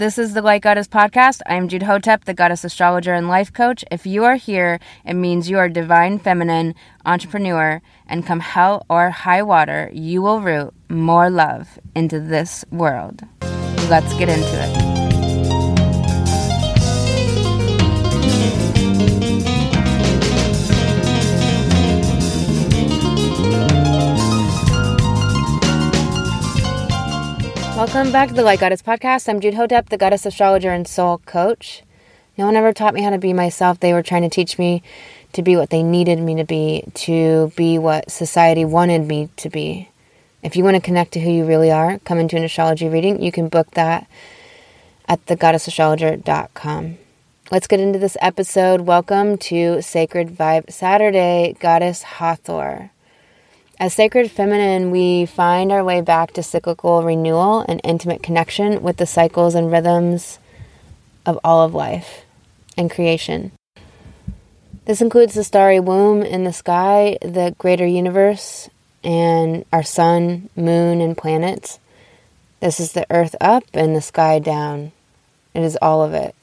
This is the Light Goddess podcast. I'm Jude Hotep, the goddess astrologer and life coach. If you are here, it means you are divine feminine entrepreneur, and come hell or high water, you will root more love into this world. Let's get into it. Welcome back to the Light Goddess Podcast. I'm Jude Hotep, the goddess astrologer and soul coach. No one ever taught me how to be myself. They were trying to teach me to be what they needed me to be, to be what society wanted me to be. If you want to connect to who you really are, come into an astrology reading. You can book that at thegoddessastrologer.com. Let's get into this episode. Welcome to Sacred Vibe Saturday, Goddess Hathor. As sacred feminine, we find our way back to cyclical renewal and intimate connection with the cycles and rhythms of all of life and creation. This includes the starry womb in the sky, the greater universe, and our sun, moon, and planets. This is the earth up and the sky down. It is all of it.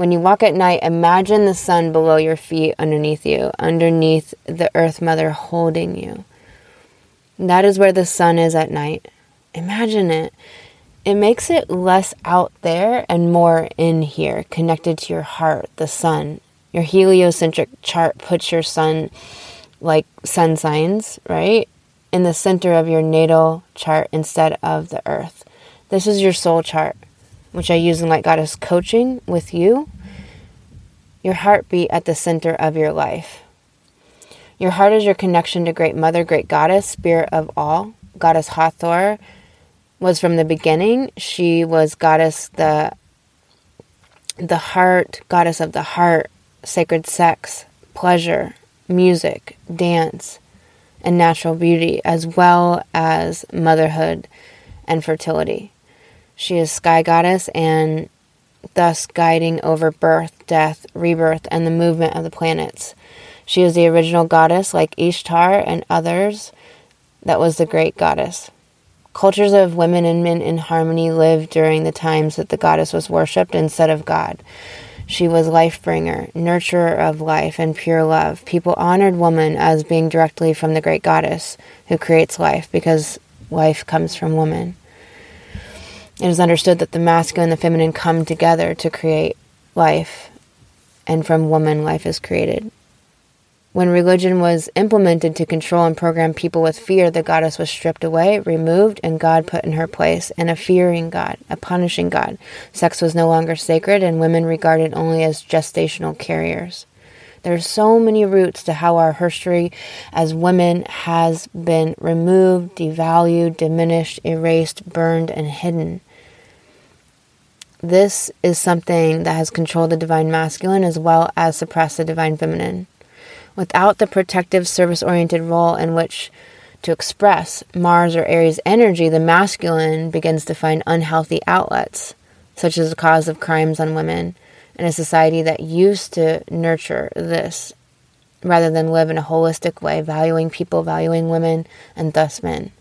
When you walk at night, imagine the sun below your feet underneath you, underneath the earth mother holding you. That is where the sun is at night. Imagine it. It makes it less out there and more in here, connected to your heart, the sun. Your heliocentric chart puts your sun like sun signs, right? In the center of your natal chart instead of the earth. This is your soul chart which I use in Light Goddess coaching with you, your heartbeat at the center of your life. Your heart is your connection to Great Mother, Great Goddess, Spirit of all. Goddess Hathor was from the beginning. She was Goddess the the heart, Goddess of the heart, sacred sex, pleasure, music, dance, and natural beauty, as well as motherhood and fertility. She is sky goddess and thus guiding over birth, death, rebirth, and the movement of the planets. She is the original goddess, like Ishtar and others, that was the great goddess. Cultures of women and men in harmony lived during the times that the goddess was worshipped instead of God. She was life bringer, nurturer of life, and pure love. People honored woman as being directly from the great goddess who creates life because life comes from woman. It is understood that the masculine and the feminine come together to create life, and from woman, life is created. When religion was implemented to control and program people with fear, the goddess was stripped away, removed, and God put in her place, and a fearing God, a punishing God. Sex was no longer sacred, and women regarded only as gestational carriers. There are so many roots to how our history as women has been removed, devalued, diminished, erased, burned, and hidden. This is something that has controlled the divine masculine as well as suppressed the divine feminine. Without the protective, service oriented role in which to express Mars or Aries energy, the masculine begins to find unhealthy outlets, such as the cause of crimes on women, in a society that used to nurture this rather than live in a holistic way, valuing people, valuing women, and thus men.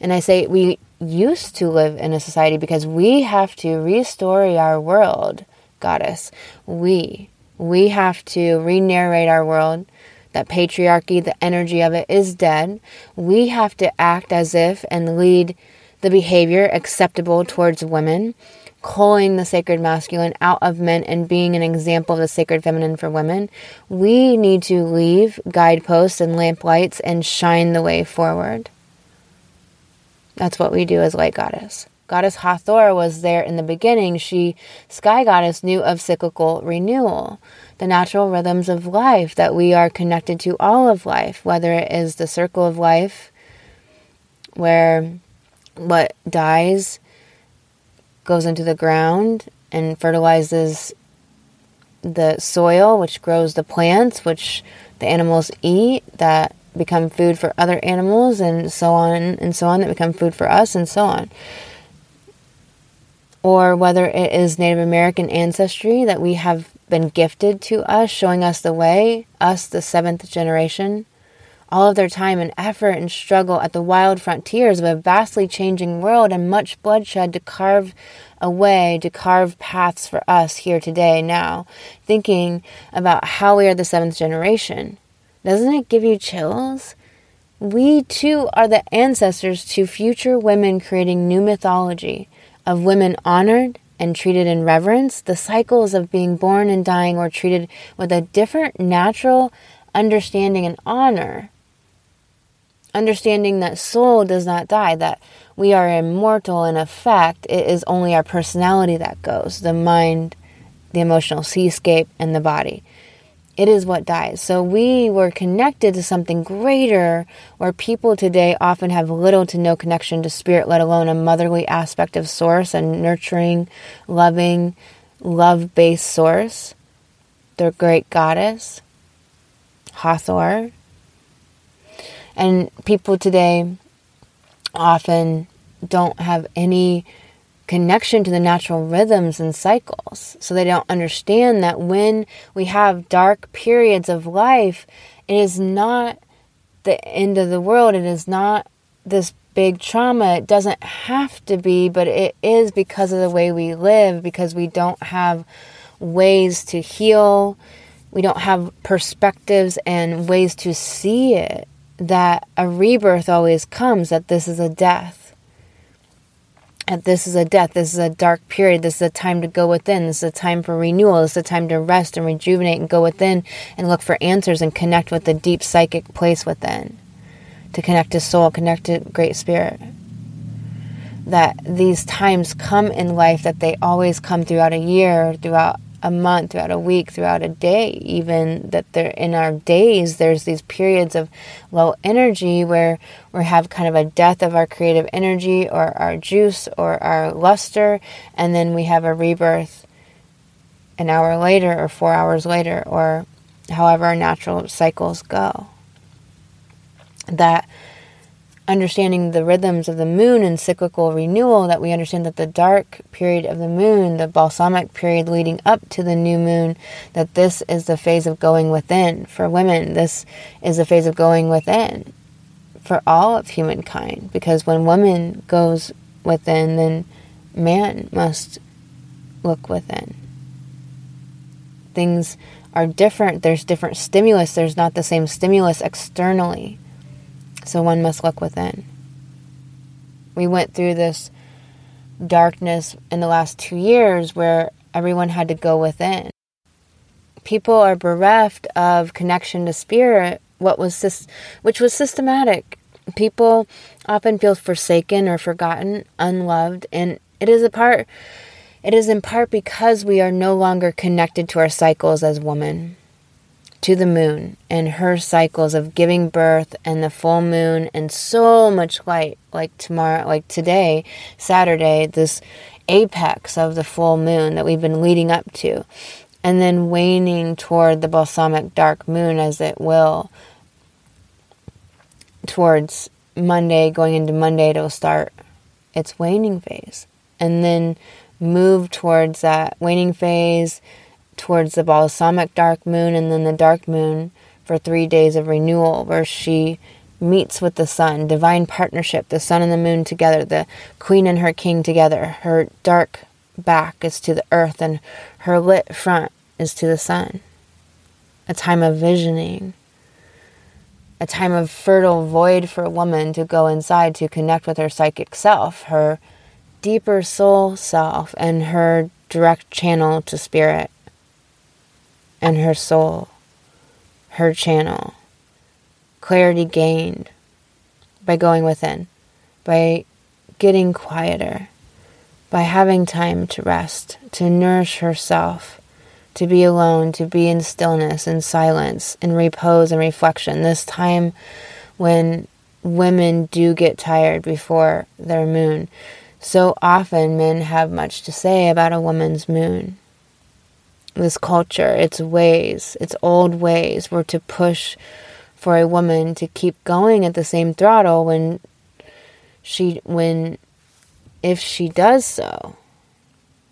And I say we used to live in a society because we have to restore our world, goddess. We. We have to re narrate our world. That patriarchy, the energy of it is dead. We have to act as if and lead the behavior acceptable towards women, calling the sacred masculine out of men and being an example of the sacred feminine for women. We need to leave guideposts and lamplights and shine the way forward. That's what we do as light goddess. Goddess Hathor was there in the beginning. She, sky goddess, knew of cyclical renewal, the natural rhythms of life, that we are connected to all of life, whether it is the circle of life, where what dies goes into the ground and fertilizes the soil, which grows the plants, which the animals eat, that become food for other animals and so on and so on that become food for us and so on. Or whether it is Native American ancestry that we have been gifted to us, showing us the way, us, the seventh generation, all of their time and effort and struggle at the wild frontiers of a vastly changing world and much bloodshed to carve a way, to carve paths for us here today, now, thinking about how we are the seventh generation. Doesn't it give you chills? We too are the ancestors to future women creating new mythology of women honored and treated in reverence. The cycles of being born and dying were treated with a different natural understanding and honor understanding that soul does not die, that we are immortal in effect, it is only our personality that goes, the mind, the emotional seascape, and the body. It is what dies. So we were connected to something greater where people today often have little to no connection to spirit, let alone a motherly aspect of source and nurturing, loving, love based source. Their great goddess, Hathor, and people today often don't have any connection to the natural rhythms and cycles. So they don't understand that when we have dark periods of life, it is not the end of the world. It is not this big trauma. It doesn't have to be, but it is because of the way we live, because we don't have ways to heal. We don't have perspectives and ways to see it that a rebirth always comes, that this is a death. That this is a death, this is a dark period, this is a time to go within, this is a time for renewal, this is a time to rest and rejuvenate and go within and look for answers and connect with the deep psychic place within. To connect to soul, connect to Great Spirit. That these times come in life, that they always come throughout a year, throughout a month, throughout a week, throughout a day, even that there in our days there's these periods of low energy where we have kind of a death of our creative energy or our juice or our luster, and then we have a rebirth an hour later or four hours later or however our natural cycles go. That understanding the rhythms of the moon and cyclical renewal that we understand that the dark period of the moon, the balsamic period leading up to the new moon, that this is the phase of going within. For women, this is the phase of going within for all of humankind. Because when woman goes within, then man must look within. Things are different. There's different stimulus. There's not the same stimulus externally so one must look within. We went through this darkness in the last two years where everyone had to go within. People are bereft of connection to spirit, what was which was systematic. People often feel forsaken or forgotten, unloved, and it is a part it is in part because we are no longer connected to our cycles as women to the moon and her cycles of giving birth and the full moon and so much light like tomorrow like today saturday this apex of the full moon that we've been leading up to and then waning toward the balsamic dark moon as it will towards monday going into monday it'll start its waning phase and then move towards that waning phase towards the balsamic dark moon and then the dark moon for three days of renewal, where she meets with the sun, divine partnership, the sun and the moon together, the queen and her king together. Her dark back is to the earth, and her lit front is to the sun. A time of visioning, a time of fertile void for a woman to go inside to connect with her psychic self, her deeper soul self, and her direct channel to spirit and her soul, her channel. Clarity gained by going within, by getting quieter, by having time to rest, to nourish herself, to be alone, to be in stillness and silence, in repose and reflection. This time when women do get tired before their moon. So often men have much to say about a woman's moon this culture, its ways, its old ways were to push for a woman to keep going at the same throttle when she when if she does so,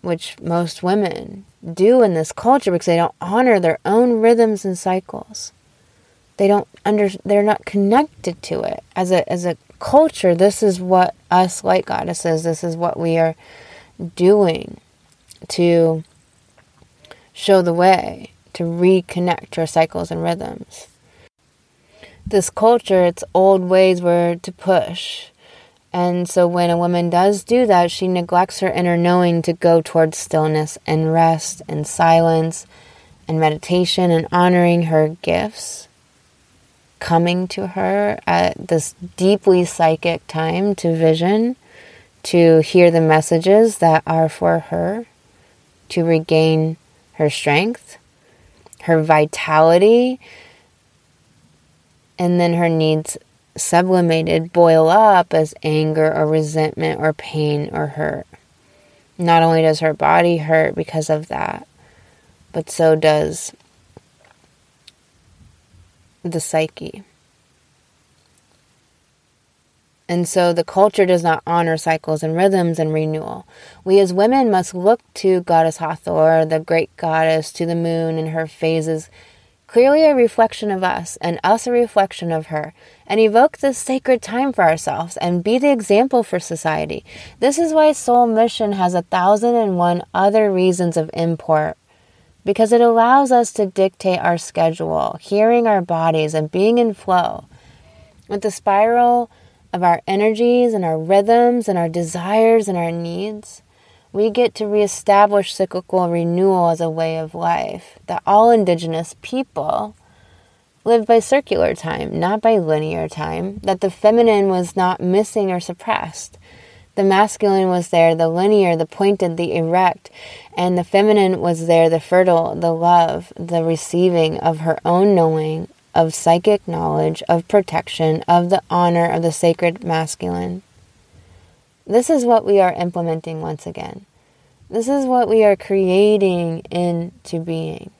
which most women do in this culture because they don't honor their own rhythms and cycles. they don't under they're not connected to it as a as a culture this is what us light goddesses this is what we are doing to show the way to reconnect to our cycles and rhythms. This culture its old ways were to push. And so when a woman does do that she neglects her inner knowing to go towards stillness and rest and silence and meditation and honoring her gifts. Coming to her at this deeply psychic time to vision, to hear the messages that are for her, to regain her strength, her vitality, and then her needs sublimated boil up as anger or resentment or pain or hurt. Not only does her body hurt because of that, but so does the psyche. And so the culture does not honor cycles and rhythms and renewal. We as women must look to Goddess Hathor, the great goddess, to the moon and her phases, clearly a reflection of us, and us a reflection of her, and evoke this sacred time for ourselves and be the example for society. This is why Soul Mission has a thousand and one other reasons of import because it allows us to dictate our schedule, hearing our bodies, and being in flow. With the spiral of our energies and our rhythms and our desires and our needs, we get to reestablish cyclical renewal as a way of life. That all indigenous people live by circular time, not by linear time. That the feminine was not missing or suppressed the masculine was there, the linear, the pointed, the erect, and the feminine was there, the fertile, the love, the receiving of her own knowing, of psychic knowledge, of protection, of the honor of the sacred masculine. This is what we are implementing once again. This is what we are creating into being.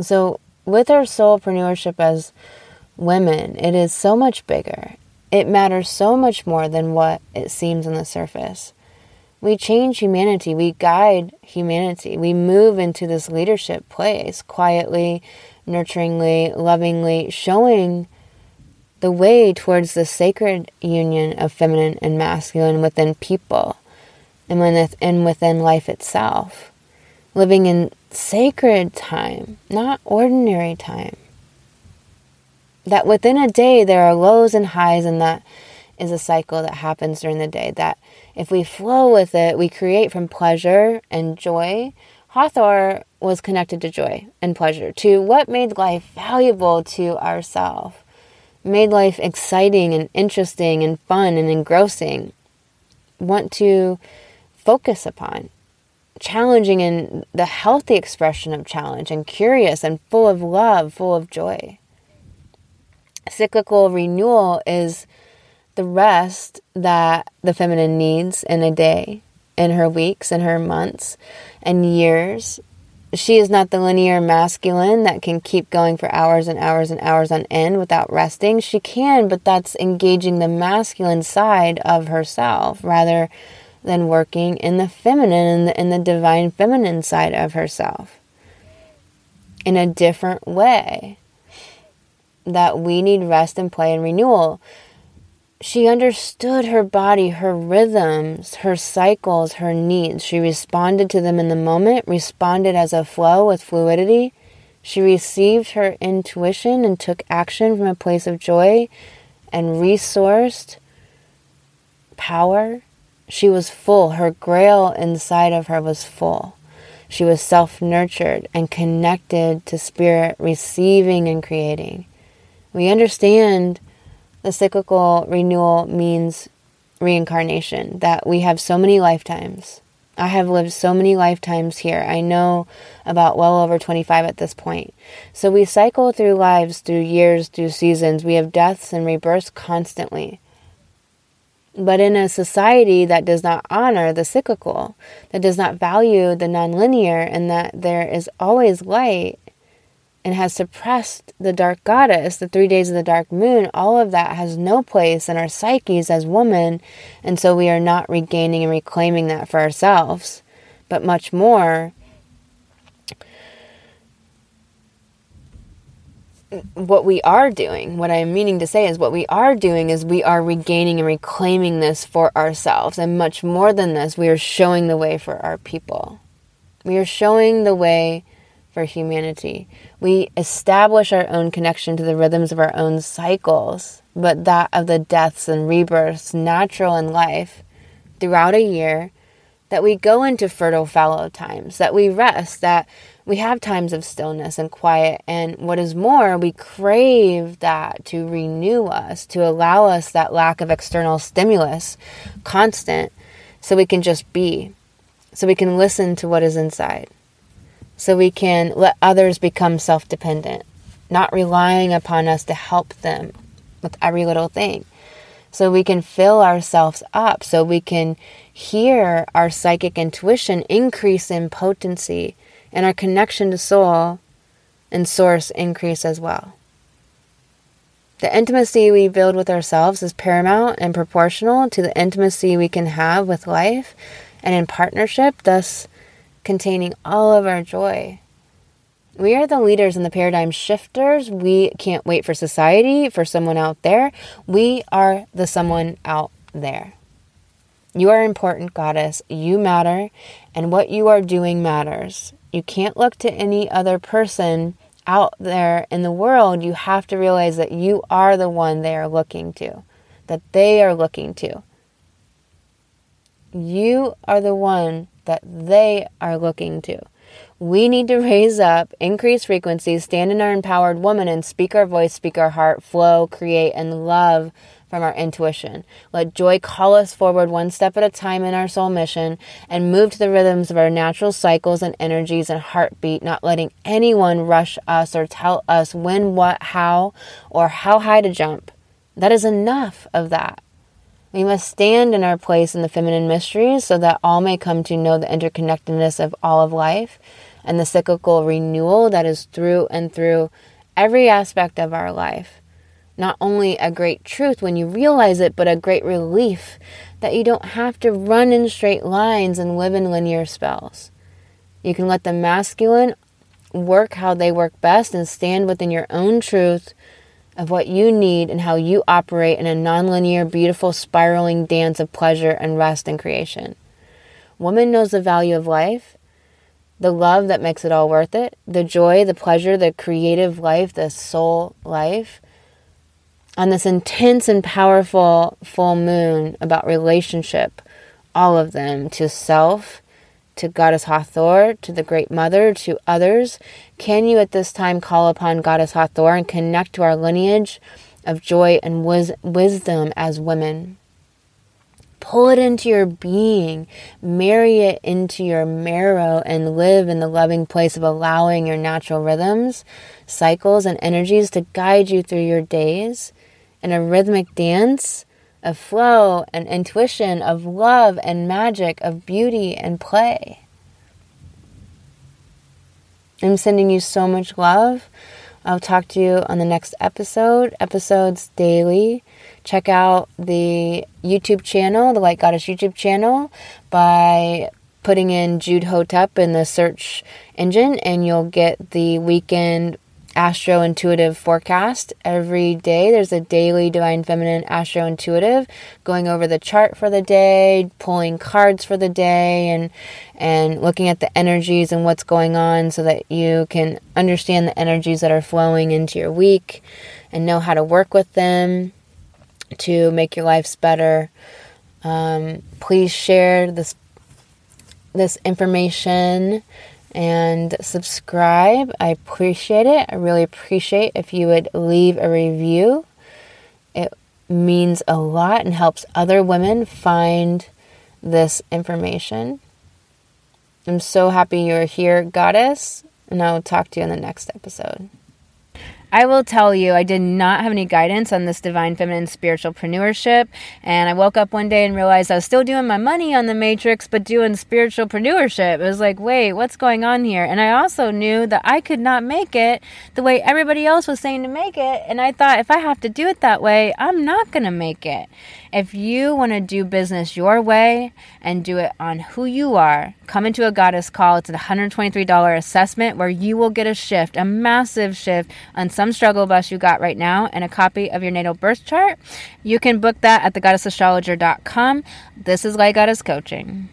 So, with our soulpreneurship as women, it is so much bigger. It matters so much more than what it seems on the surface. We change humanity, we guide humanity, we move into this leadership place quietly, nurturingly, lovingly, showing the way towards the sacred union of feminine and masculine within people and within, life itself. Living in sacred time, not ordinary time that within a day there are lows and highs, and that is a cycle that happens during the day. That if we flow with it, we create from pleasure and joy. Hathor was connected to joy and pleasure, to what made life valuable to ourselves, made life exciting and interesting and fun and engrossing. Want to focus upon challenging in the healthy expression of challenge and curious and full of love, full of joy cyclical renewal is the rest that the feminine needs in a day, in her weeks, in her months, and years. She is not the linear masculine that can keep going for hours and hours and hours on end without resting. She can, but that's engaging the masculine side of herself rather than working in the feminine and the, in the divine feminine side of herself in a different way that we need rest and play and renewal. She understood her body, her rhythms, her cycles, her needs. She responded to them in the moment, responded as a flow with fluidity. She received her intuition and took action from a place of joy and resourced power. She was full. Her grail inside of her was full. She was self nurtured and connected to spirit, receiving and creating. We understand the cyclical renewal means reincarnation, that we have so many lifetimes. I have lived so many lifetimes here. I know about well over 25 at this point. So we cycle through lives, through years, through seasons. We have deaths and rebirths constantly. But in a society that does not honor the cyclical, that does not value the nonlinear, and that there is always light, and has suppressed the dark goddess, the three days of the dark moon, all of that has no place in our psyches as women. And so we are not regaining and reclaiming that for ourselves, but much more what we are doing, what I'm meaning to say is what we are doing is we are regaining and reclaiming this for ourselves. And much more than this, we are showing the way for our people. We are showing the way for humanity. We establish our own connection to the rhythms of our own cycles, but that of the deaths and rebirths, natural in life, throughout a year, that we go into fertile fallow times, that we rest, that we have times of stillness and quiet. And what is more, we crave that to renew us, to allow us that lack of external stimulus constant, so we can just be, so we can listen to what is inside, so we can let others become self dependent, not relying upon us to help them with every little thing. So we can fill ourselves up, so we can hear our psychic intuition increase in potency and our connection to soul and source increase as well. The intimacy we build with ourselves is paramount and proportional to the intimacy we can have with life and in partnership, thus containing all of our joy. We are the leaders and the paradigm shifters. We can't wait for society, for someone out there. We are the someone out there. You are important, goddess. You matter, and what you are doing matters. You can't look to any other person out there in the world. You have to realize that you are the one they are looking to, that they are looking to. You are the one that they are looking to. We need to raise up, increase frequencies, stand in our empowered woman, and speak our voice, speak our heart, flow, create, and love from our intuition. Let joy call us forward one step at a time in our soul mission and move to the rhythms of our natural cycles and energies and heartbeat, not letting anyone rush us or tell us when, what, how, or how high to jump. That is enough of that. We must stand in our place in the feminine mysteries so that all may come to know the interconnectedness of all of life and the cyclical renewal that is through and through every aspect of our life not only a great truth when you realize it, but a great relief that you don't have to run in straight lines and live in linear spells. You can let the masculine work how they work best and stand within your own truth of what you need and how you operate in a nonlinear, beautiful, spiraling dance of pleasure and rest and creation. Woman knows the value of life, the love that makes it all worth it, the joy, the pleasure, the creative life, the soul life on this intense and powerful full moon about relationship, all of them to self, to Goddess Hathor, to the Great Mother, to others. Can you at this time call upon Goddess Hathor and connect to our lineage of joy and wis- wisdom as women? Pull it into your being, marry it into your marrow, and live in the loving place of allowing your natural rhythms, cycles, and energies to guide you through your days in a rhythmic dance of flow and intuition, of love and magic, of beauty and play. I'm sending you so much love. I'll talk to you on the next episode. Episodes daily. Check out the YouTube channel, the Light Goddess YouTube channel, by putting in Jude Hotep in the search engine, and you'll get the weekend astro intuitive forecast every day. There's a daily divine feminine astro intuitive going over the chart for the day, pulling cards for the day and and looking at the energies and what's going on so that you can understand the energies that are flowing into your week and know how to work with them to make your lives better. Um, please share this this information and subscribe. I appreciate it. I really appreciate if you would leave a review. It means a lot and helps other women find this information. I'm so happy you're here, Goddess, and I'll talk to you in the next episode. I will tell you, I did not have any guidance on this divine feminine spiritualpreneurship. And I woke up one day and realized I was still doing my money on the matrix, but doing spiritualpreneurship. It was like, wait, what's going on here? And I also knew that I could not make it the way everybody else was saying to make it. And I thought, if I have to do it that way, I'm not going to make it. If you want to do business your way and do it on who you are, come into a goddess call. It's a $123 assessment where you will get a shift, a massive shift on some struggle bus you got right now and a copy of your natal birth chart. You can book that at thegoddessastrologer.com. This is Light Goddess Coaching.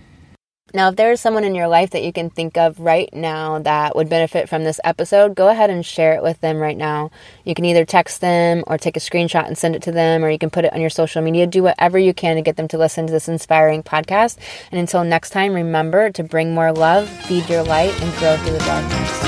Now, if there's someone in your life that you can think of right now that would benefit from this episode, go ahead and share it with them right now. You can either text them or take a screenshot and send it to them, or you can put it on your social media. Do whatever you can to get them to listen to this inspiring podcast. And until next time, remember to bring more love, feed your light, and grow through the darkness.